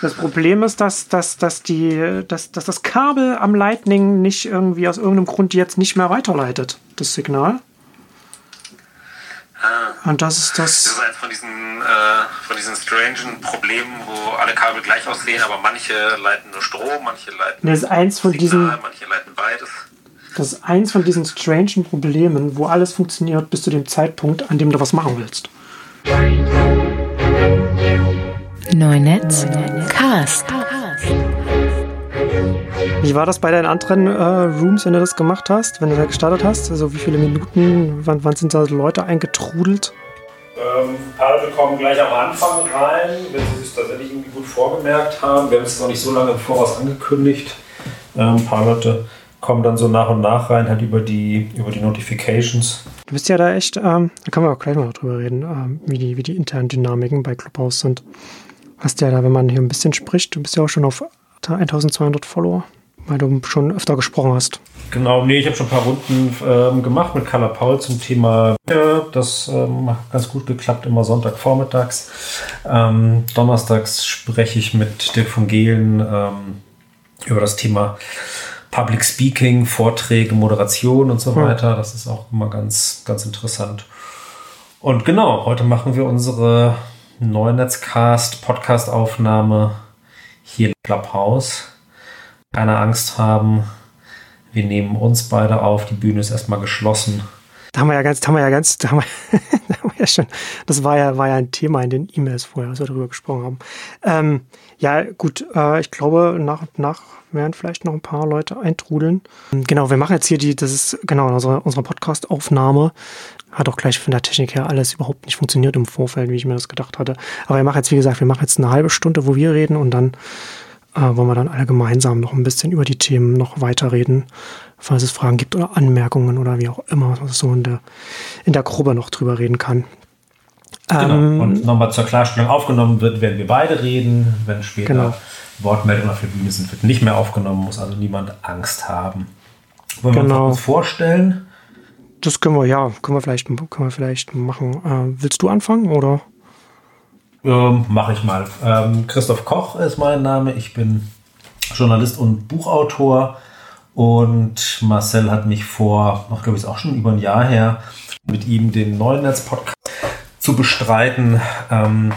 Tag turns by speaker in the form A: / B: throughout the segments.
A: Das Problem ist, dass, dass, dass, die, dass, dass das Kabel am Lightning nicht irgendwie aus irgendeinem Grund jetzt nicht mehr weiterleitet, das Signal.
B: Ah.
A: Und das ist das.
B: Das ist eins von diesen, äh, von diesen strangen Problemen, wo alle Kabel gleich aussehen, aber manche leiten nur Strom, manche leiten
A: Das ist eins von
B: Signal,
A: diesen,
B: manche leiten beides.
A: das ist eins von diesen strangen Problemen, wo alles funktioniert bis zu dem Zeitpunkt, an dem du was machen willst.
C: Neunetz Cast.
A: Wie war das bei deinen anderen äh, Rooms, wenn du das gemacht hast, wenn du da gestartet hast? Also wie viele Minuten, wann, wann sind da Leute eingetrudelt?
D: Ähm, ein paar Leute kommen gleich am Anfang rein, wenn sie sich tatsächlich irgendwie gut vorgemerkt haben. Wir haben es noch nicht so lange im Voraus angekündigt. Ähm, ein paar Leute kommen dann so nach und nach rein, halt über die, über die Notifications.
A: Du bist ja da echt, ähm, da können wir auch gleich mal drüber reden, ähm, wie, die, wie die internen Dynamiken bei Clubhouse sind. Hast ja da, wenn man hier ein bisschen spricht, du bist ja auch schon auf 1200 Follower, weil du schon öfter gesprochen hast.
D: Genau, nee, ich habe schon ein paar Runden ähm, gemacht mit Carla Paul zum Thema. Das ähm, hat ganz gut geklappt, immer Sonntagvormittags. Ähm, donnerstags spreche ich mit Dirk von Gehlen ähm, über das Thema Public Speaking, Vorträge, Moderation und so
A: Hm.
D: weiter. Das ist auch immer ganz, ganz interessant. Und genau, heute machen wir unsere Neunetzcast Podcast-Aufnahme hier Clubhouse. Keine Angst haben. Wir nehmen uns beide auf. Die Bühne ist erstmal geschlossen.
A: Da haben wir ja ganz, da haben wir ja ganz, da haben wir, da haben wir ja schon, das war ja, war ja ein Thema in den E-Mails vorher, als wir darüber gesprochen haben. Ähm, ja, gut, äh, ich glaube, nach und nach werden vielleicht noch ein paar Leute eintrudeln. Genau, wir machen jetzt hier die, das ist genau unsere, unsere Podcast-Aufnahme. Hat auch gleich von der Technik her alles überhaupt nicht funktioniert im Vorfeld, wie ich mir das gedacht hatte. Aber wir machen jetzt, wie gesagt, wir machen jetzt eine halbe Stunde, wo wir reden und dann äh, wollen wir dann alle gemeinsam noch ein bisschen über die Themen noch weiterreden, falls es Fragen gibt oder Anmerkungen oder wie auch immer, was man so in der, in der Gruppe noch drüber reden kann.
D: Genau.
A: Ähm,
D: Und nochmal zur Klarstellung aufgenommen wird, werden wir beide reden. Wenn später
A: Genau.
D: Wortmeldungen auf der Bühne sind, wird nicht mehr aufgenommen, muss also niemand Angst haben. Wollen wir
A: Genau.
D: uns kurz vorstellen?
A: Das können wir, ja, können wir vielleicht, können wir vielleicht machen. Äh, willst du anfangen oder?
D: Ähm, Mache ich mal. Ähm, Christoph Koch ist mein Name. Ich bin Journalist und Buchautor. Und Marcel hat mich vor, noch glaube ich, auch schon über ein Jahr her, mit ihm den neuen Netz-Podcast zu bestreiten, ähm,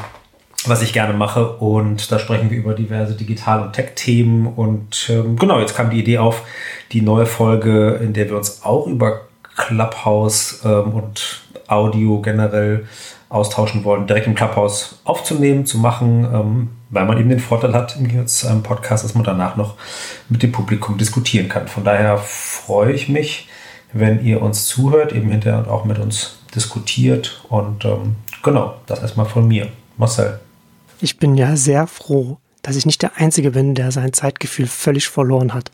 D: was ich gerne mache. Und da sprechen wir über diverse Digital- und Tech-Themen. Und ähm, genau, jetzt kam die Idee auf, die neue Folge, in der wir uns auch über Clubhouse ähm, und Audio generell austauschen wollen, direkt im Clubhouse aufzunehmen, zu machen, ähm, weil man eben den Vorteil hat im Gegensatz zu einem Podcast, dass man danach noch mit dem Publikum diskutieren kann. Von daher freue ich mich, wenn ihr uns zuhört, eben hinterher und auch mit uns diskutiert. Und ähm, genau, das erstmal von mir. Marcel.
A: Ich bin ja sehr froh, dass ich nicht der Einzige bin, der sein Zeitgefühl völlig verloren hat.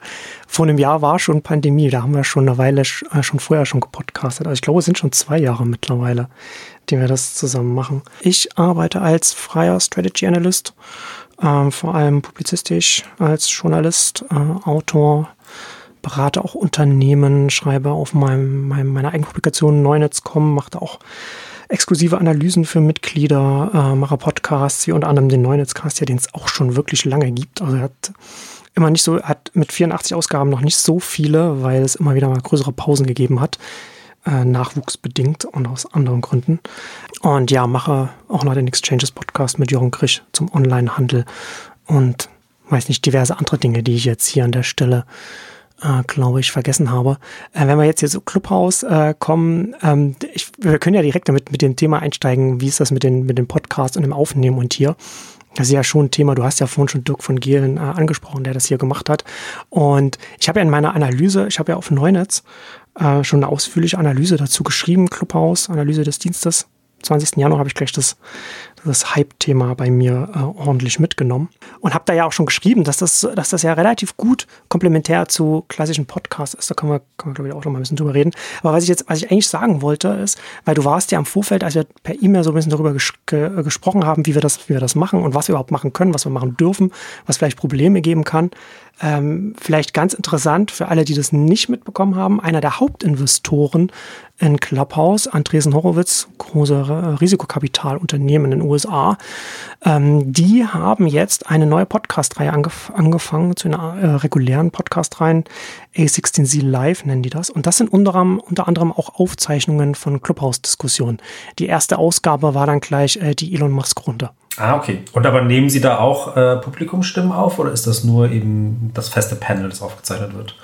A: Vor einem Jahr war schon Pandemie, da haben wir schon eine Weile, äh, schon vorher schon gepodcastet. Also ich glaube, es sind schon zwei Jahre mittlerweile, die wir das zusammen machen. Ich arbeite als freier Strategy Analyst, ähm, vor allem publizistisch als Journalist, äh, Autor, berate auch Unternehmen, schreibe auf meinem, meinem meiner eigenen Publikation Neunetz.com, mache auch exklusive Analysen für Mitglieder, äh, mache Podcasts, wie unter anderem den Neunetzcast, ja, den es auch schon wirklich lange gibt. Also er hat immer nicht so, hat mit 84 Ausgaben noch nicht so viele, weil es immer wieder mal größere Pausen gegeben hat, äh, nachwuchsbedingt und aus anderen Gründen. Und ja, mache auch noch den Exchanges Podcast mit Jürgen Krisch zum Onlinehandel und weiß nicht, diverse andere Dinge, die ich jetzt hier an der Stelle äh, glaube ich, vergessen habe. Äh, wenn wir jetzt hier zu Clubhouse äh, kommen, ähm, ich, wir können ja direkt damit mit dem Thema einsteigen, wie ist das mit den, mit dem Podcast und dem Aufnehmen und hier. Das ist ja schon ein Thema, du hast ja vorhin schon Dirk von Gehlen äh, angesprochen, der das hier gemacht hat. Und ich habe ja in meiner Analyse, ich habe ja auf Neunetz äh, schon eine ausführliche Analyse dazu geschrieben, Clubhouse, Analyse des Dienstes. 20. Januar habe ich gleich das, das Hype-Thema bei mir äh, ordentlich mitgenommen und habe da ja auch schon geschrieben, dass das, dass das ja relativ gut komplementär zu klassischen Podcasts ist. Da können wir, können wir glaube ich, auch noch mal ein bisschen drüber reden. Aber was ich jetzt, was ich eigentlich sagen wollte, ist, weil du warst ja im Vorfeld, als wir per E-Mail so ein bisschen darüber ges ge gesprochen haben, wie wir das, wie wir das machen und was wir überhaupt machen können, was wir machen dürfen, was vielleicht Probleme geben kann. Ähm, vielleicht ganz interessant für alle, die das nicht mitbekommen haben, einer der Hauptinvestoren in Clubhouse, Andresen Horowitz, große Risikokapitalunternehmen in den USA. Ähm, die haben jetzt eine neue Podcast-Reihe angef angefangen, zu einer äh, regulären Podcast-Reihe. A16Z Live nennen die das. Und das sind unter, unter anderem auch Aufzeichnungen von Clubhouse-Diskussionen. Die erste Ausgabe war dann gleich äh, die Elon Musk-Runde.
D: Ah, okay. Und aber nehmen Sie da auch äh, Publikumsstimmen auf oder ist das nur eben das feste Panel, das aufgezeichnet wird?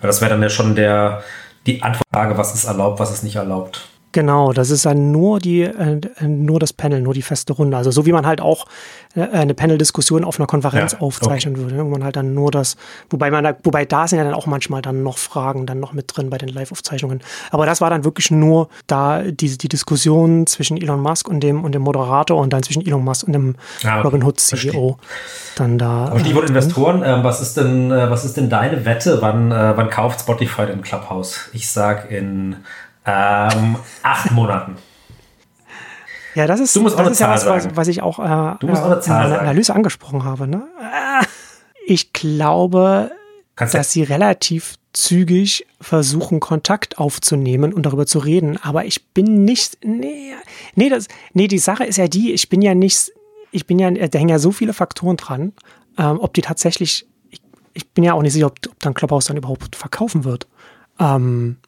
D: Weil das wäre dann ja schon der, die Antwortfrage, was ist erlaubt, was ist nicht erlaubt.
A: Genau, das ist dann nur die, äh, nur das Panel, nur die feste Runde. Also so wie man halt auch äh, eine Panel-Diskussion auf einer Konferenz ja, aufzeichnen okay. würde, ne? wo man halt dann nur das, wobei man da, wobei da sind ja dann auch manchmal dann noch Fragen dann noch mit drin bei den Live-Aufzeichnungen. Aber das war dann wirklich nur da die, die Diskussion zwischen Elon Musk und dem und dem Moderator und dann zwischen Elon Musk und dem ah, okay. Robin Hood CEO. Dann da.
D: Aber Stichwort äh, Investoren, äh, was ist denn, was ist denn deine Wette? Wann, wann kauft Spotify den Clubhouse? Ich sag in ähm, acht Monaten.
A: Ja, das ist,
D: du musst
A: das
D: ist ja
A: was, was, was, ich auch, äh,
D: du musst auch eine
A: Zahl in meiner Analyse angesprochen habe. Ne? Ich glaube, Kannst dass sie relativ zügig versuchen, Kontakt aufzunehmen und darüber zu reden. Aber ich bin nicht. Nee, nee, das, nee, die Sache ist ja die, ich bin ja nicht. Ich bin ja, da hängen ja so viele Faktoren dran, ähm, ob die tatsächlich. Ich, ich, bin ja auch nicht sicher, ob, ob dann Clubhouse dann überhaupt verkaufen wird. Ähm,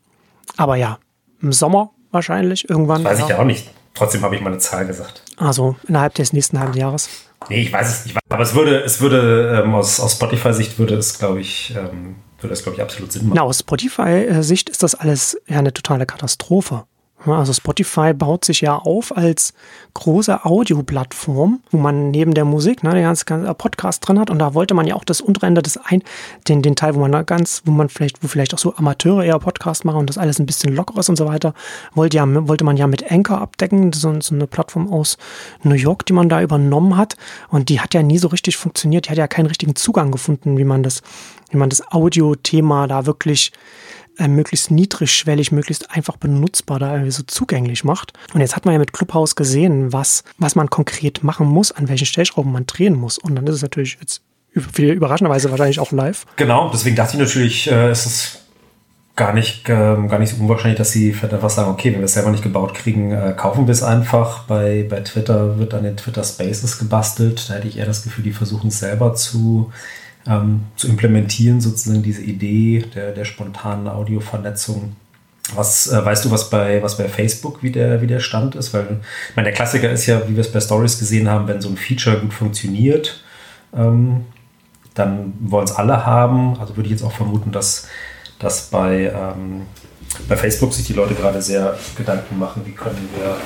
A: aber ja, im Sommer wahrscheinlich irgendwann.
D: Das weiß ich ja auch nicht. Trotzdem habe ich mal eine Zahl gesagt.
A: Also innerhalb des nächsten halben Jahres.
D: Nee, ich weiß es nicht. Aber es würde, es würde ähm, aus, aus Spotify-Sicht würde es, glaube ich, ähm, würde es, glaube ich, absolut Sinn machen.
A: Na, aus Spotify-Sicht ist das alles ja eine totale Katastrophe. Also Spotify baut sich ja auf als große Audioplattform, wo man neben der Musik ne, den ganzen Podcast drin hat. Und da wollte man ja auch das untere Ende des ein, den, den Teil, wo man ganz, wo man vielleicht, wo vielleicht auch so Amateure eher Podcast machen und das alles ein bisschen lockerer ist und so weiter, wollte, ja, wollte man ja mit Anchor abdecken, so, so eine Plattform aus New York, die man da übernommen hat. Und die hat ja nie so richtig funktioniert. Die hat ja keinen richtigen Zugang gefunden, wie man das, wie man das Audio-Thema da wirklich äh, möglichst niedrigschwellig, möglichst einfach benutzbar da irgendwie so zugänglich macht. Und jetzt hat man ja mit Clubhouse gesehen, was, was man konkret machen muss, an welchen Stellschrauben man drehen muss. Und dann ist es natürlich jetzt überraschenderweise wahrscheinlich auch live.
D: Genau, deswegen dachte ich natürlich, äh, ist es gar nicht, ähm, gar nicht so unwahrscheinlich, dass sie vielleicht einfach sagen, okay, wenn wir es selber nicht gebaut kriegen, äh, kaufen wir es einfach. Bei, bei Twitter wird an den Twitter Spaces gebastelt. Da hätte ich eher das Gefühl, die versuchen es selber zu ähm, zu implementieren, sozusagen diese Idee der, der spontanen Audiovernetzung. Was äh, weißt du, was bei, was bei Facebook wie der, wie der Stand ist? Weil ich meine, der Klassiker ist ja, wie wir es bei Stories gesehen haben, wenn so ein Feature gut funktioniert, ähm, dann wollen es alle haben. Also würde ich jetzt auch vermuten, dass, dass bei, ähm, bei Facebook sich die Leute gerade sehr Gedanken machen, wie können wir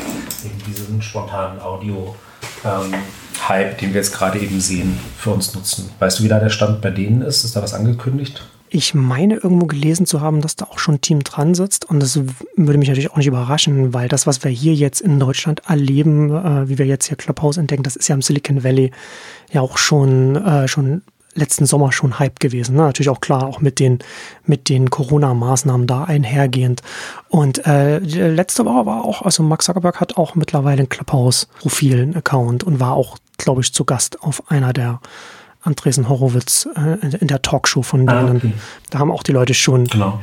D: eben diesen spontanen Audio ähm, Hype, den wir jetzt gerade eben sehen, für uns nutzen. Weißt du, wie da der Stand bei denen ist? Ist da was angekündigt?
A: Ich meine irgendwo gelesen zu haben, dass da auch schon ein Team dran sitzt. Und das würde mich natürlich auch nicht überraschen, weil das, was wir hier jetzt in Deutschland erleben, äh, wie wir jetzt hier Clubhouse entdecken, das ist ja im Silicon Valley ja auch schon, äh, schon letzten Sommer schon Hype gewesen. Ne? Natürlich auch klar, auch mit den, mit den Corona-Maßnahmen da einhergehend. Und äh, letzte Woche war auch, also Max Zuckerberg hat auch mittlerweile ein Clubhouse-Profil, Account und war auch, glaube ich, zu Gast auf einer der Andresen Horowitz äh, in der Talkshow von denen. Ah, okay. Da haben auch die Leute schon.
D: Genau.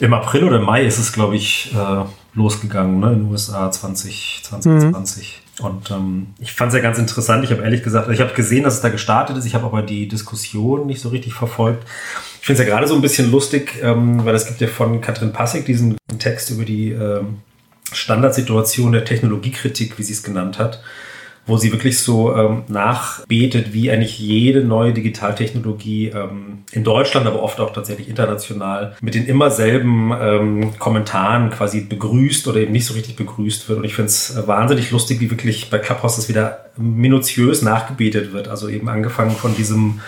D: Im April oder Mai ist es, glaube ich, äh, losgegangen, ne? in den USA 20, 2020. Mhm. Und ähm, ich fand es ja ganz interessant. Ich habe ehrlich gesagt, ich habe gesehen, dass es da gestartet ist. Ich habe aber die Diskussion nicht so richtig verfolgt. Ich finde es ja gerade so ein bisschen lustig, ähm, weil es gibt ja von Katrin Passig diesen Text über die ähm, Standardsituation der Technologiekritik, wie sie es genannt hat wo sie wirklich so ähm, nachbetet, wie eigentlich jede neue Digitaltechnologie ähm, in Deutschland, aber oft auch tatsächlich international mit den immer selben ähm, Kommentaren quasi begrüßt oder eben nicht so richtig begrüßt wird. Und ich finde es äh, wahnsinnig lustig, wie wirklich bei Clubhouse das wieder minutiös nachgebetet wird. Also eben angefangen von diesem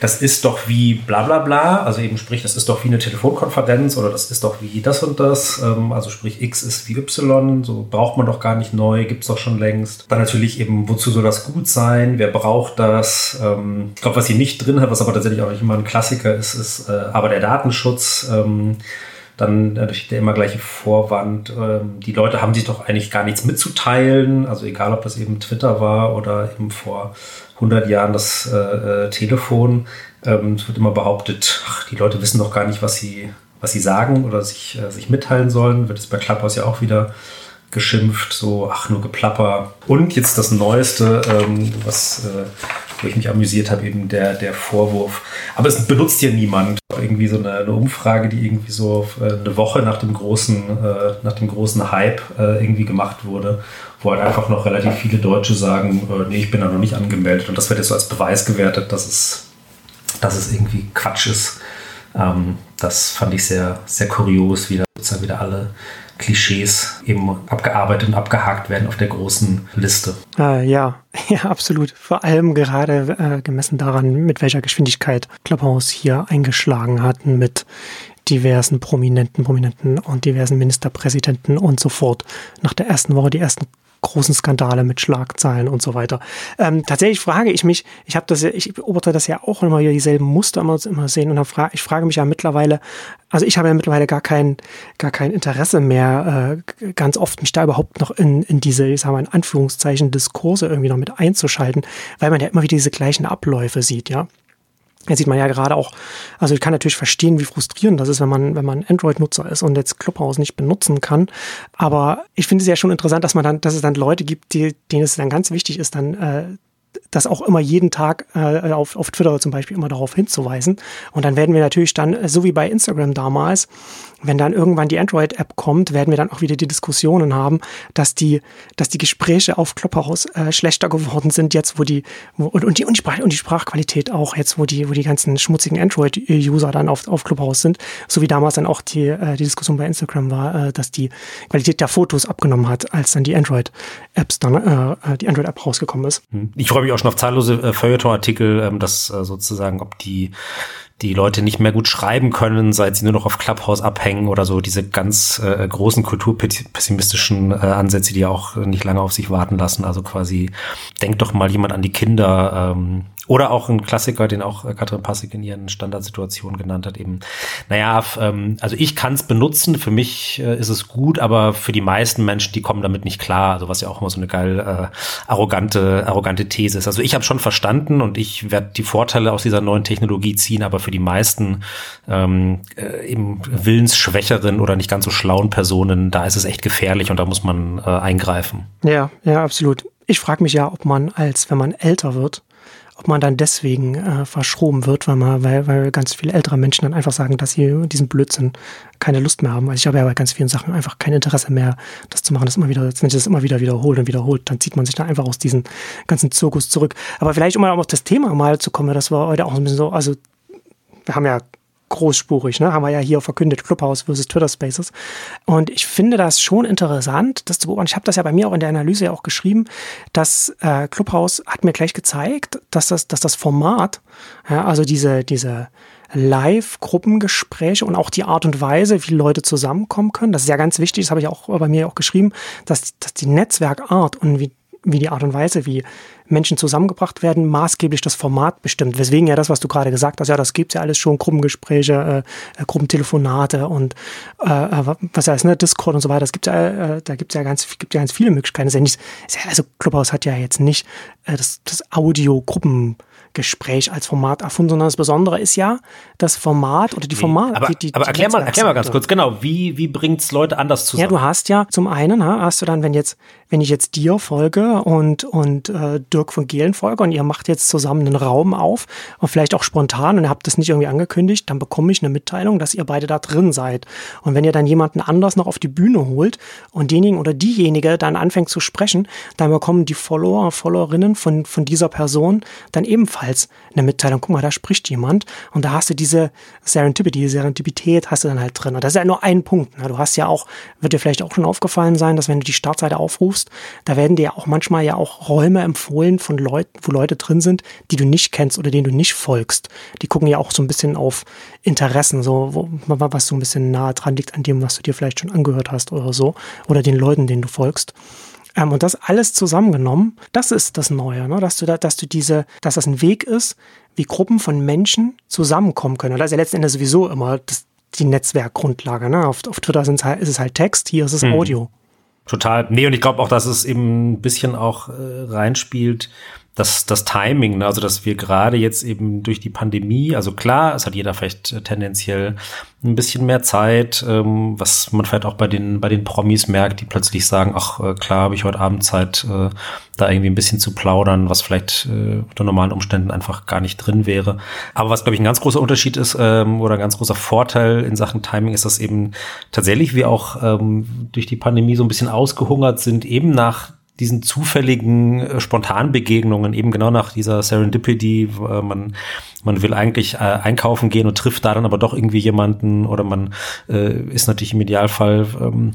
D: das ist doch wie bla bla bla, also eben sprich, das ist doch wie eine Telefonkonferenz oder das ist doch wie das und das, ähm, also sprich X ist wie Y, so braucht man doch gar nicht neu, gibt es doch schon längst. Dann natürlich eben, wozu soll das gut sein, wer braucht das? Ähm, ich glaube, was sie nicht drin hat, was aber tatsächlich auch nicht immer ein Klassiker ist, ist äh, aber der Datenschutz. Ähm, dann natürlich der immer gleiche Vorwand. Ähm, die Leute haben sich doch eigentlich gar nichts mitzuteilen. Also egal, ob das eben Twitter war oder eben vor 100 Jahren das äh, äh, Telefon. Ähm, es wird immer behauptet, ach, die Leute wissen doch gar nicht, was sie, was sie sagen oder sich, äh, sich mitteilen sollen. Wird es bei Clubhouse ja auch wieder geschimpft, so, ach, nur Geplapper. Und jetzt das Neueste, ähm, was, äh, wo ich mich amüsiert habe, eben der, der Vorwurf. Aber es benutzt ja niemand. Irgendwie so eine, eine Umfrage, die irgendwie so äh, eine Woche nach dem großen, äh, nach dem großen Hype äh, irgendwie gemacht wurde, wo halt einfach noch relativ viele Deutsche sagen, äh, nee, ich bin da noch nicht angemeldet. Und das wird jetzt so als Beweis gewertet, dass es, dass es irgendwie Quatsch ist. Ähm, das fand ich sehr, sehr kurios, wie da sozusagen wieder alle Klischees eben abgearbeitet und abgehakt werden auf der großen Liste.
A: Äh, ja, ja, absolut. Vor allem gerade äh, gemessen daran, mit welcher Geschwindigkeit Clubhouse hier eingeschlagen hatten mit diversen Prominenten, Prominenten und diversen Ministerpräsidenten und so fort. Nach der ersten Woche die ersten großen Skandale mit Schlagzeilen und so weiter. Ähm, tatsächlich frage ich mich, ich habe das ja, ich beobachte das ja auch immer wieder dieselben Muster immer, immer sehen und dann frage ich frage mich ja mittlerweile, also ich habe ja mittlerweile gar kein, gar kein Interesse mehr, äh, ganz oft mich da überhaupt noch in, in diese, ich sage mal in Anführungszeichen, Diskurse irgendwie noch mit einzuschalten, weil man ja immer wieder diese gleichen Abläufe sieht, ja. Jetzt sieht man ja gerade auch, also ich kann natürlich verstehen, wie frustrierend das ist, wenn man, wenn man Android-Nutzer ist und jetzt Clubhouse nicht benutzen kann. Aber ich finde es ja schon interessant, dass man dann, dass es dann Leute gibt, die, denen es dann ganz wichtig ist, dann äh, das auch immer jeden Tag äh, auf, auf Twitter zum Beispiel immer darauf hinzuweisen. Und dann werden wir natürlich dann, so wie bei Instagram damals, wenn dann irgendwann die Android-App kommt, werden wir dann auch wieder die Diskussionen haben, dass die, dass die Gespräche auf Clubhouse äh, schlechter geworden sind, jetzt wo die, wo, und, und, die, und, die und die Sprachqualität auch, jetzt wo die, wo die ganzen schmutzigen Android-User dann auf, auf Clubhouse sind, so wie damals dann auch die, äh, die Diskussion bei Instagram war, äh, dass die Qualität der Fotos abgenommen hat, als dann die Android-Apps dann, äh, äh die Android-App rausgekommen ist.
D: Hm. Ich freue mich auch schon auf zahllose äh, Feuilleton-Artikel, ähm, dass äh, sozusagen, ob die die Leute nicht mehr gut schreiben können, seit sie nur noch auf Clubhouse abhängen oder so diese ganz äh, großen kulturpessimistischen äh, Ansätze, die auch nicht lange auf sich warten lassen. Also quasi, denkt doch mal jemand an die Kinder, ähm, oder auch ein Klassiker, den auch äh, Katrin Passig in ihren Standardsituationen genannt hat, eben, naja, ähm, also ich kann es benutzen, für mich äh, ist es gut, aber für die meisten Menschen, die kommen damit nicht klar, also was ja auch immer so eine geil äh, arrogante, arrogante These ist. Also ich habe schon verstanden und ich werde die Vorteile aus dieser neuen Technologie ziehen, aber für die meisten ähm, äh, eben willensschwächeren oder nicht ganz so schlauen Personen, da ist es echt gefährlich und da muss man äh, eingreifen.
A: Ja, ja, absolut. Ich frage mich ja, ob man als, wenn man älter wird, ob man dann deswegen äh, verschroben wird, weil, man, weil, weil ganz viele ältere Menschen dann einfach sagen, dass sie diesen Blödsinn keine Lust mehr haben. Also ich habe ja bei ganz vielen Sachen einfach kein Interesse mehr, das zu machen, das immer wieder, wenn sich das immer wieder wiederholt und wiederholt, dann zieht man sich dann einfach aus diesem ganzen Zirkus zurück. Aber vielleicht, um mal auf das Thema mal zu kommen, das war heute auch ein bisschen so, also wir haben ja großspurig, ne? haben wir ja hier verkündet, Clubhouse versus Twitter Spaces. Und ich finde das schon interessant, das zu beobachten. Ich habe das ja bei mir auch in der Analyse ja auch geschrieben, dass äh, Clubhouse hat mir gleich gezeigt, dass das, dass das Format, ja, also diese, diese Live-Gruppengespräche und auch die Art und Weise, wie Leute zusammenkommen können, das ist ja ganz wichtig, das habe ich auch bei mir auch geschrieben, dass, dass die Netzwerkart und wie wie die Art und Weise, wie Menschen zusammengebracht werden, maßgeblich das Format bestimmt. Weswegen ja das, was du gerade gesagt hast, ja, das gibt's ja alles schon, Gruppengespräche, äh, äh Gruppentelefonate und äh, äh, was heißt, ne, Discord und so weiter, das gibt's ja, äh, da gibt's ja ganz, gibt ja ganz viele Möglichkeiten. Das ist ja nicht, ist ja, also Clubhouse hat ja jetzt nicht äh, das, das Audio-Gruppen Gespräch als Format erfunden, sondern das Besondere ist ja das Format oder die Format.
D: Aber,
A: die, die,
D: aber erklär, mal, erklär mal ganz kurz, genau, wie, wie bringt's Leute anders zusammen?
A: Ja, du hast ja zum einen, hast du dann, wenn jetzt, wenn ich jetzt dir folge und, und äh, Dirk von Gehlen folge und ihr macht jetzt zusammen einen Raum auf und vielleicht auch spontan und ihr habt das nicht irgendwie angekündigt, dann bekomme ich eine Mitteilung, dass ihr beide da drin seid. Und wenn ihr dann jemanden anders noch auf die Bühne holt und denjenigen oder diejenige dann anfängt zu sprechen, dann bekommen die Follower, Followerinnen von, von dieser Person dann ebenfalls eine Mitteilung. Guck mal, da spricht jemand und da hast du diese Serendipity, Serendipität hast du dann halt drin. Und das ist ja nur ein Punkt. Ne? Du hast ja auch, wird dir vielleicht auch schon aufgefallen sein, dass wenn du die Startseite aufrufst, da werden dir ja auch manchmal ja auch Räume empfohlen von Leuten, wo Leute drin sind, die du nicht kennst oder denen du nicht folgst. Die gucken ja auch so ein bisschen auf Interessen, so wo, was so ein bisschen nahe dran liegt an dem, was du dir vielleicht schon angehört hast oder so, oder den Leuten, denen du folgst. Ähm, und das alles zusammengenommen, das ist das Neue, ne? dass du da, dass du diese, dass das ein Weg ist, wie Gruppen von Menschen zusammenkommen können. Und das ist ja letzten Endes sowieso immer das, die Netzwerkgrundlage. Ne? Auf, auf Twitter halt, ist es halt Text, hier ist es mhm. Audio.
D: Total. Nee, und ich glaube auch, dass es eben ein bisschen auch äh, reinspielt das, das Timing, ne? also dass wir gerade jetzt eben durch die Pandemie, also klar, es hat jeder vielleicht äh, tendenziell ein bisschen mehr Zeit, ähm, was man vielleicht auch bei den, bei den Promis merkt, die plötzlich sagen, ach äh, klar, habe ich heute Abend Zeit, äh, da irgendwie ein bisschen zu plaudern, was vielleicht äh, unter normalen Umständen einfach gar nicht drin wäre. Aber was, glaube ich, ein ganz großer Unterschied ist ähm, oder ein ganz großer Vorteil in Sachen Timing ist, dass eben tatsächlich wir auch ähm, durch die Pandemie so ein bisschen ausgehungert sind, eben nach diesen zufälligen äh, Spontanbegegnungen, eben genau nach dieser Serendipity, äh, man, man will eigentlich äh, einkaufen gehen und trifft da dann aber doch irgendwie jemanden oder man äh, ist natürlich im Idealfall ähm,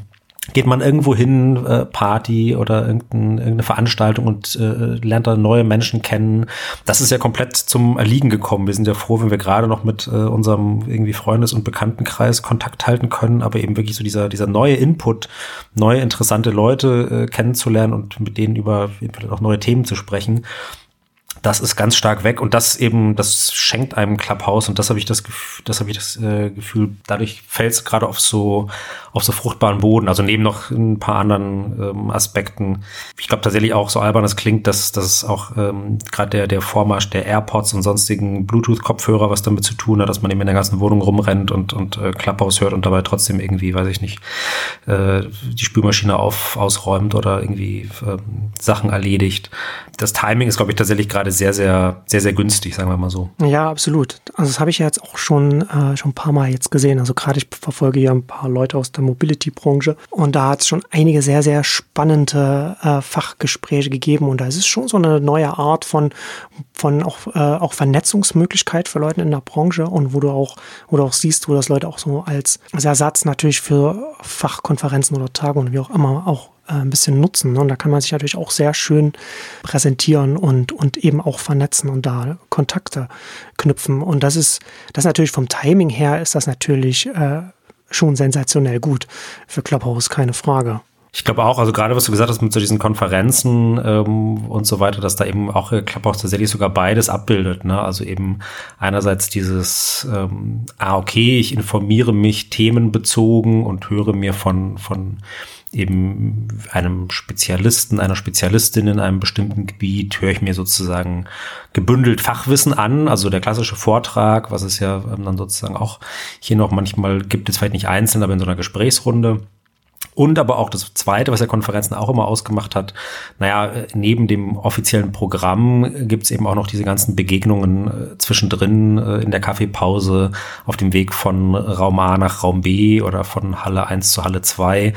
D: geht man irgendwo hin, äh, Party oder irgendein, irgendeine Veranstaltung und äh, lernt da neue Menschen kennen. Das ist ja komplett zum Erliegen gekommen. Wir sind ja froh, wenn wir gerade noch mit äh, unserem irgendwie Freundes- und Bekanntenkreis Kontakt halten können, aber eben wirklich so dieser, dieser neue Input, neue interessante Leute äh, kennenzulernen und mit denen über vielleicht auch neue Themen zu sprechen das ist ganz stark weg und das eben, das schenkt einem Clubhouse und das habe ich das Gefühl, das habe ich das äh, Gefühl, dadurch fällt es gerade auf so auf so fruchtbaren Boden. Also neben noch ein paar anderen ähm, Aspekten. Ich glaube tatsächlich auch so albern es klingt, dass das auch ähm, gerade der der Vormarsch der AirPods und sonstigen Bluetooth-Kopfhörer was damit zu tun hat, dass man eben in der ganzen Wohnung rumrennt und und äh, Clubhouse hört und dabei trotzdem irgendwie, weiß ich nicht, äh, die Spülmaschine auf ausräumt oder irgendwie äh, Sachen erledigt. Das Timing ist glaube ich tatsächlich gerade gerade sehr, sehr, sehr, sehr günstig, sagen wir mal so.
A: Ja, absolut. Also das habe ich ja jetzt auch schon, äh, schon ein paar Mal jetzt gesehen. Also gerade ich verfolge ja ein paar Leute aus der Mobility-Branche und da hat es schon einige sehr, sehr spannende äh, Fachgespräche gegeben und da ist es schon so eine neue Art von, von auch, äh, auch Vernetzungsmöglichkeit für Leute in der Branche und wo du auch, wo du auch siehst, wo das Leute auch so als, als Ersatz natürlich für Fachkonferenzen oder Tagungen, wie auch immer, auch ein bisschen nutzen. Ne? Und da kann man sich natürlich auch sehr schön präsentieren und, und eben auch vernetzen und da Kontakte knüpfen. Und das ist, das natürlich vom Timing her ist das natürlich äh, schon sensationell gut für Clubhouse, keine Frage.
D: Ich glaube auch, also gerade was du gesagt hast mit so diesen Konferenzen ähm, und so weiter, dass da eben auch Clubhouse tatsächlich sogar beides abbildet. Ne? Also eben einerseits dieses, ähm, ah okay, ich informiere mich themenbezogen und höre mir von von eben einem Spezialisten, einer Spezialistin in einem bestimmten Gebiet, höre ich mir sozusagen gebündelt Fachwissen an, also der klassische Vortrag, was es ja ähm, dann sozusagen auch hier noch manchmal gibt, es vielleicht nicht einzeln, aber in so einer Gesprächsrunde. Und aber auch das Zweite, was der Konferenzen auch immer ausgemacht hat, naja, neben dem offiziellen Programm gibt's eben auch noch diese ganzen Begegnungen äh, zwischendrin äh, in der Kaffeepause auf dem Weg von Raum A nach Raum B oder von Halle 1 zu Halle 2.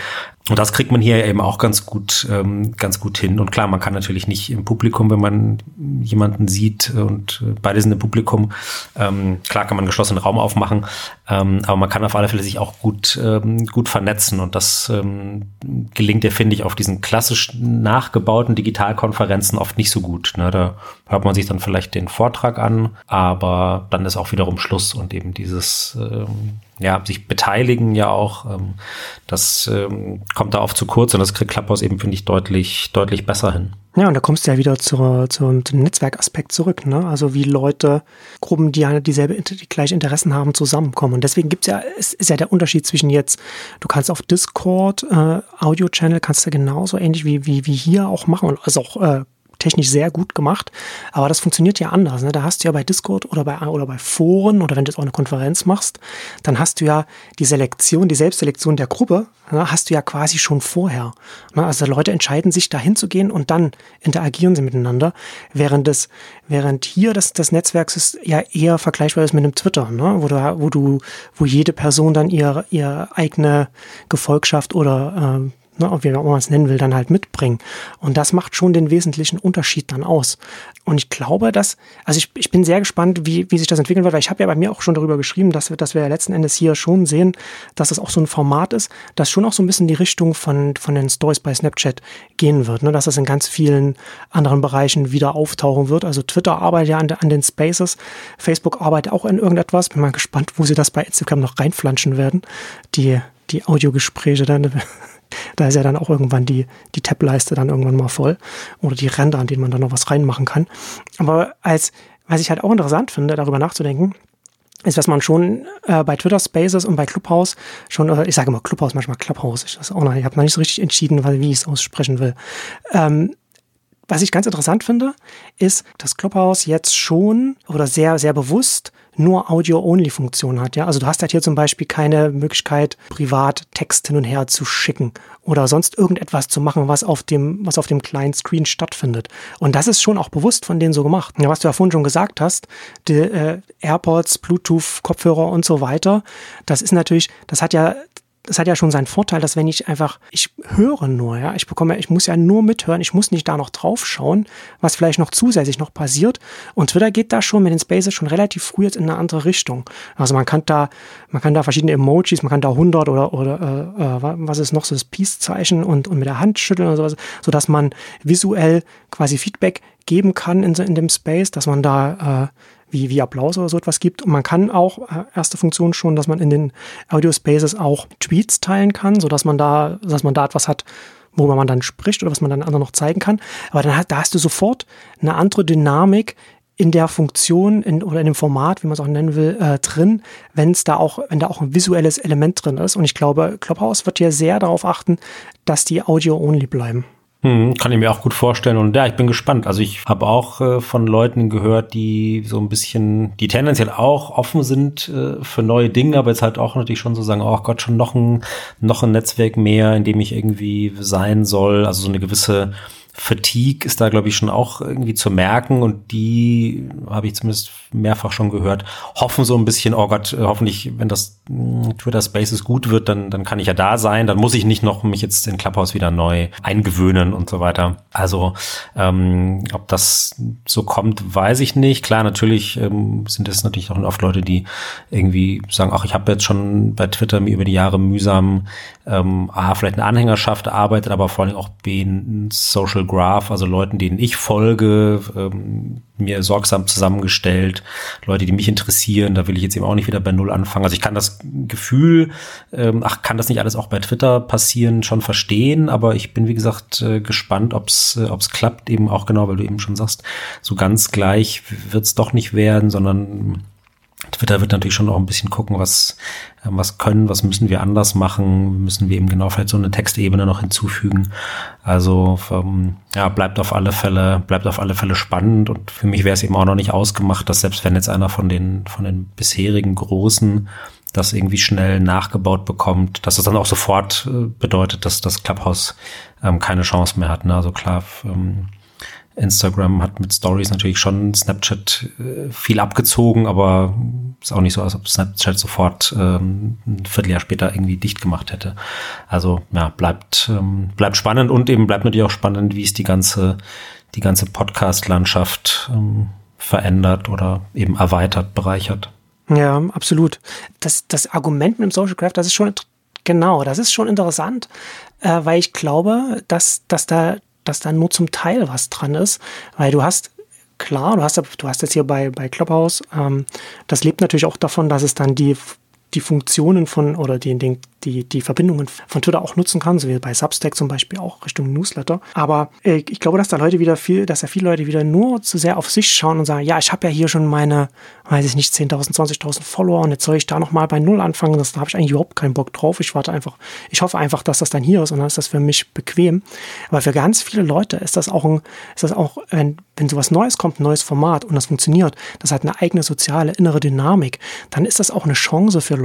D: Und das kriegt man hier eben auch ganz gut, ähm, ganz gut hin. Und klar, man kann natürlich nicht im Publikum, wenn man jemanden sieht und äh, beide sind im Publikum, ähm, klar kann man einen geschlossenen Raum aufmachen, ähm, aber man kann auf alle Fälle sich auch gut, ähm, gut vernetzen. Und das ähm, gelingt ja, finde ich, auf diesen klassisch nachgebauten Digitalkonferenzen oft nicht so gut. Ne? Da hört man sich dann vielleicht den Vortrag an, aber dann ist auch wiederum Schluss und eben dieses ähm, ja, sich beteiligen ja auch. Ähm, das ähm, kommt da oft zu kurz und das kriegt Clubhouse eben, finde ich, deutlich, deutlich besser hin.
A: Ja, und da kommst du ja wieder zur, zur, zum Netzwerkaspekt zurück, ne? Also wie Leute, Gruppen, die ja dieselbe, die gleiche Interessen haben, zusammenkommen. Und deswegen gibt's ja, es ist ja der Unterschied zwischen jetzt, du kannst auf Discord, äh, Audio-Channel, kannst du genauso ähnlich wie, wie, wie hier auch machen, also auch äh, technisch sehr gut gemacht. Aber das funktioniert ja anders. Ne? Da hast du ja bei Discord oder bei, oder bei Foren oder wenn du jetzt auch eine Konferenz machst, dann hast du ja die Selektion, die Selbstselektion der Gruppe, ne? hast du ja quasi schon vorher. Ne? Also Leute entscheiden sich, da hinzugehen und dann interagieren sie miteinander. Während das, während hier das, das Netzwerk ist ja eher vergleichbar ist mit einem Twitter, ne? wo, du, wo du, wo jede Person dann ihre, ihre eigene Gefolgschaft oder äh, ne, wie man es nennen will, dann halt mitbringen. Und das macht schon den wesentlichen Unterschied dann aus. Und ich glaube, dass, also ich, ich bin sehr gespannt, wie, wie sich das entwickeln wird, weil ich habe ja bei mir auch schon darüber geschrieben, dass wir, dass wir ja letzten Endes hier schon sehen, dass es auch so ein Format ist, das schon auch so ein bisschen die Richtung von, von den Stories bei Snapchat gehen wird, ne? dass das in ganz vielen anderen Bereichen wieder auftauchen wird. Also Twitter arbeitet ja an, an den Spaces, Facebook arbeitet auch an irgendetwas. Bin mal gespannt, wo sie das bei Instagram noch reinflanschen werden, die, die Audiogespräche dann. Da ist ja dann auch irgendwann die, die Tab-Leiste dann irgendwann mal voll oder die Ränder, an denen man dann noch was reinmachen kann. Aber als, was ich halt auch interessant finde, darüber nachzudenken, ist, was man schon äh, bei Twitter Spaces und bei Clubhouse schon, äh, ich sage immer Clubhouse, manchmal Clubhouse, ich, das noch, ich habe noch nicht so richtig entschieden, weil, wie ich es aussprechen will. Ähm, was ich ganz interessant finde, ist, dass Clubhouse jetzt schon oder sehr, sehr bewusst nur Audio-Only-Funktion hat. Ja, also du hast halt hier zum Beispiel keine Möglichkeit, privat Text hin und her zu schicken oder sonst irgendetwas zu machen, was auf dem, was auf dem kleinen Screen stattfindet. Und das ist schon auch bewusst von denen so gemacht. Ja, was du ja vorhin schon gesagt hast, die äh, AirPods, Bluetooth, Kopfhörer und so weiter, das ist natürlich, das hat ja das hat ja schon seinen Vorteil, dass wenn ich einfach, ich höre nur, ja, ich bekomme, ich muss ja nur mithören, ich muss nicht da noch drauf schauen, was vielleicht noch zusätzlich noch passiert. Und Twitter geht da schon mit den Spaces schon relativ früh jetzt in eine andere Richtung. Also man kann da, man kann da verschiedene Emojis, man kann da 100 oder, oder äh, äh was ist noch so das Peace-Zeichen und, und mit der Hand schütteln oder sowas, so dass man visuell quasi Feedback geben kann in, in dem Space, dass man da äh, wie, wie Applaus oder so etwas gibt. Und man kann auch, äh, erste Funktion schon, dass man in den Audio Spaces auch Tweets teilen kann, sodass man da, dass man da etwas hat, worüber man dann spricht oder was man dann anderen noch zeigen kann. Aber dann hat, da hast du sofort eine andere Dynamik in der Funktion in, oder in dem Format, wie man es auch nennen will, äh, drin, wenn es da auch, wenn da auch ein visuelles Element drin ist. Und ich glaube, Clubhouse wird hier sehr darauf achten, dass die Audio-only bleiben.
D: Hm, kann ich mir auch gut vorstellen. Und ja, ich bin gespannt. Also ich habe auch äh, von Leuten gehört, die so ein bisschen, die tendenziell auch offen sind äh, für neue Dinge, aber jetzt halt auch natürlich schon so sagen, oh Gott, schon noch ein, noch ein Netzwerk mehr, in dem ich irgendwie sein soll. Also so eine gewisse Fatigue ist da, glaube ich, schon auch irgendwie zu merken und die habe ich zumindest mehrfach schon gehört, hoffen so ein bisschen, oh Gott, hoffentlich, wenn das hm, Twitter Spaces gut wird, dann, dann kann ich ja da sein, dann muss ich nicht noch mich jetzt in Clubhouse wieder neu eingewöhnen und so weiter. Also, ähm, ob das so kommt, weiß ich nicht. Klar, natürlich ähm, sind es natürlich auch oft Leute, die irgendwie sagen, ach, ich habe jetzt schon bei Twitter mir über die Jahre mühsam ähm, A, vielleicht eine Anhängerschaft erarbeitet, aber vor allem auch B, ein Social Graph, also Leuten, denen ich folge, ähm, mir sorgsam zusammengestellt, Leute, die mich interessieren, da will ich jetzt eben auch nicht wieder bei Null anfangen. Also ich kann das Gefühl, ähm, ach, kann das nicht alles auch bei Twitter passieren, schon verstehen, aber ich bin, wie gesagt, äh, gespannt, ob es äh, ob's klappt, eben auch genau, weil du eben schon sagst, so ganz gleich wird es doch nicht werden, sondern Twitter wird natürlich schon auch ein bisschen gucken, was, äh, was können, was müssen wir anders machen, müssen wir eben genau vielleicht so eine Textebene noch hinzufügen. Also ähm, ja, bleibt auf alle Fälle, bleibt auf alle Fälle spannend und für mich wäre es eben auch noch nicht ausgemacht, dass selbst wenn jetzt einer von den, von den bisherigen Großen das irgendwie schnell nachgebaut bekommt, dass das dann auch sofort äh, bedeutet, dass das Clubhouse ähm, keine Chance mehr hat. Ne? Also klar, ähm, Instagram hat mit Stories natürlich schon Snapchat äh, viel abgezogen, aber ist auch nicht so, als ob Snapchat sofort ähm, ein Vierteljahr später irgendwie dicht gemacht hätte. Also ja, bleibt ähm, bleibt spannend und eben bleibt natürlich auch spannend, wie es die ganze die ganze Podcast-Landschaft ähm, verändert oder eben erweitert, bereichert.
A: Ja, absolut. Das, das Argument mit dem Social Graph, das ist schon genau, das ist schon interessant, äh, weil ich glaube, dass, dass da dass da nur zum Teil was dran ist, weil du hast klar, du hast, du hast jetzt hier bei, bei Clubhouse, ähm, das lebt natürlich auch davon, dass es dann die, die Funktionen von oder den, den, die, die Verbindungen von Twitter auch nutzen kann, so wie bei Substack zum Beispiel auch Richtung Newsletter. Aber äh, ich glaube, dass da Leute wieder viel, dass da viele Leute wieder nur zu sehr auf sich schauen und sagen, ja, ich habe ja hier schon meine, weiß ich nicht, 10.000, 20.000 Follower und jetzt soll ich da nochmal bei Null anfangen. Das, da habe ich eigentlich überhaupt keinen Bock drauf. Ich warte einfach, ich hoffe einfach, dass das dann hier ist und dann ist das für mich bequem. Aber für ganz viele Leute ist das auch ein, ist das auch, wenn, wenn sowas Neues kommt, ein neues Format und das funktioniert, das hat eine eigene soziale innere Dynamik, dann ist das auch eine Chance für Leute,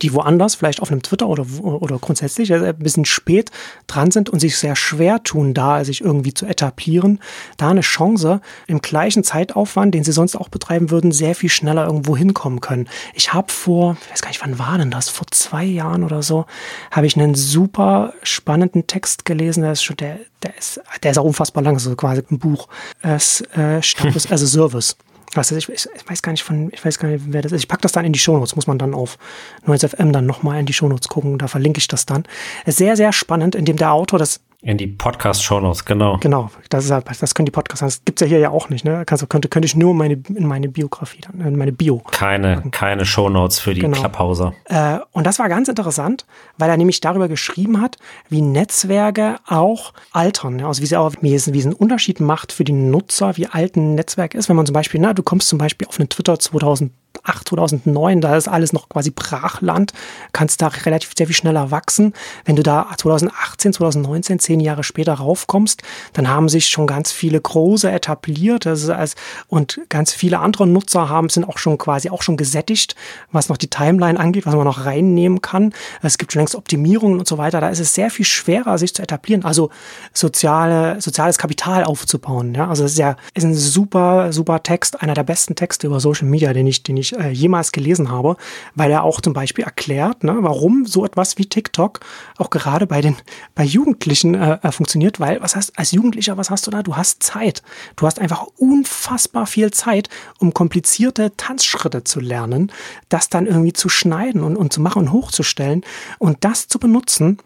A: die woanders, vielleicht auf einem Twitter oder, oder grundsätzlich ein bisschen spät dran sind und sich sehr schwer tun, da sich irgendwie zu etablieren, da eine Chance im gleichen Zeitaufwand, den sie sonst auch betreiben würden, sehr viel schneller irgendwo hinkommen können. Ich habe vor, ich weiß gar nicht, wann war denn das? Vor zwei Jahren oder so, habe ich einen super spannenden Text gelesen. Der ist schon, der, der ist, der ist auch unfassbar lang, so quasi ein Buch. Es äh, Status as a Service. Also ich, ich, weiß gar nicht von, ich weiß gar nicht, wer das ist. Ich packe das dann in die Shownotes, muss man dann auf 9FM dann nochmal in die Shownotes gucken, da verlinke ich das dann. Sehr, sehr spannend, indem der Autor das
D: in die Podcast-Shownotes, genau.
A: Genau, das, ist, das können die Podcasts, das gibt's ja hier ja auch nicht. Ne? Also könnte, könnte ich nur meine, in meine Biografie, dann, in meine Bio.
D: Keine, keine Shownotes für die genau. Klapphauser.
A: Äh, und das war ganz interessant, weil er nämlich darüber geschrieben hat, wie Netzwerke auch altern. Ja? Also wie, sie auch, wie, es, wie es einen Unterschied macht für die Nutzer, wie alt ein Netzwerk ist. Wenn man zum Beispiel, na, du kommst zum Beispiel auf einen Twitter 2000 2008, 2009, da ist alles noch quasi Brachland, kannst da relativ sehr viel schneller wachsen. Wenn du da 2018, 2019, zehn Jahre später raufkommst, dann haben sich schon ganz viele große etabliert als, und ganz viele andere Nutzer haben, sind auch schon quasi auch schon gesättigt, was noch die Timeline angeht, was man noch reinnehmen kann. Es gibt schon längst Optimierungen und so weiter. Da ist es sehr viel schwerer, sich zu etablieren, also soziale, soziales Kapital aufzubauen. Ja? Also es ist ja ist ein super, super Text, einer der besten Texte über Social Media, den ich, den ich äh, jemals gelesen habe, weil er auch zum Beispiel erklärt, ne, warum so etwas wie TikTok auch gerade bei den bei Jugendlichen äh, äh funktioniert, weil was hast als Jugendlicher, was hast du da? Du hast Zeit. Du hast einfach unfassbar viel Zeit, um komplizierte Tanzschritte zu lernen, das dann irgendwie zu schneiden und, und zu machen und hochzustellen und das zu benutzen,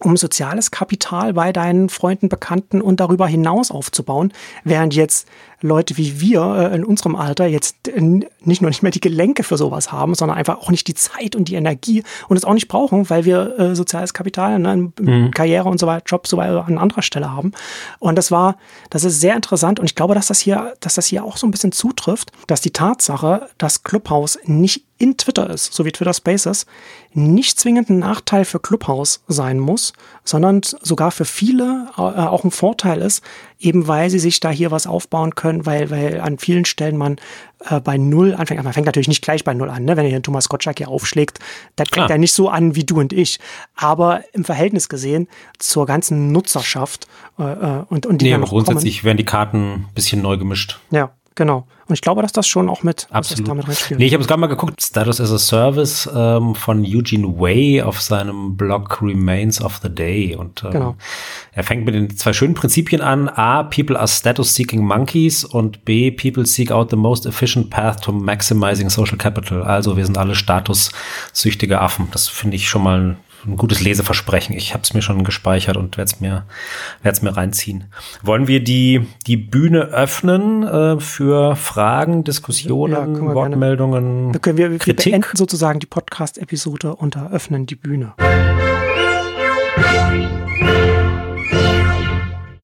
A: um soziales Kapital bei deinen Freunden, Bekannten und darüber hinaus aufzubauen, während jetzt Leute wie wir äh, in unserem Alter jetzt äh, nicht nur nicht mehr die Gelenke für sowas haben, sondern einfach auch nicht die Zeit und die Energie und es auch nicht brauchen, weil wir äh, soziales Kapital, ne, mhm. Karriere und so weiter, Job so weiter an anderer Stelle haben. Und das war, das ist sehr interessant und ich glaube, dass das hier, dass das hier auch so ein bisschen zutrifft, dass die Tatsache, dass Clubhouse nicht in Twitter ist, so wie Twitter Spaces, nicht zwingend ein Nachteil für Clubhouse sein muss, sondern sogar für viele äh, auch ein Vorteil ist, eben weil sie sich da hier was aufbauen können, weil, weil an vielen Stellen man äh, bei Null anfängt. Man fängt natürlich nicht gleich bei Null an, ne? wenn ihr den Thomas Gottschalk hier aufschlägt, dann fängt er nicht so an wie du und ich. Aber im Verhältnis gesehen zur ganzen Nutzerschaft äh, äh und, und
D: die nee, grundsätzlich kommen, werden die Karten ein bisschen neu gemischt.
A: Ja, Genau. Und ich glaube, dass das schon auch mit,
D: Absolut. damit reinspielt. Nee, ich habe es gerade mal geguckt. Status as a Service ähm, von Eugene Way auf seinem Blog Remains of the Day. Und ähm, genau. er fängt mit den zwei schönen Prinzipien an. A, people are status-seeking monkeys und B, people seek out the most efficient path to maximizing social capital. Also wir sind alle statussüchtige Affen. Das finde ich schon mal ein gutes Leseversprechen. Ich habe es mir schon gespeichert und werde es mir, werd's mir reinziehen. Wollen wir die, die Bühne öffnen äh, für Fragen, Diskussionen, ja, wir Wortmeldungen?
A: Wir, können, wir, wir Kritik? beenden sozusagen die Podcast-Episode und eröffnen die Bühne.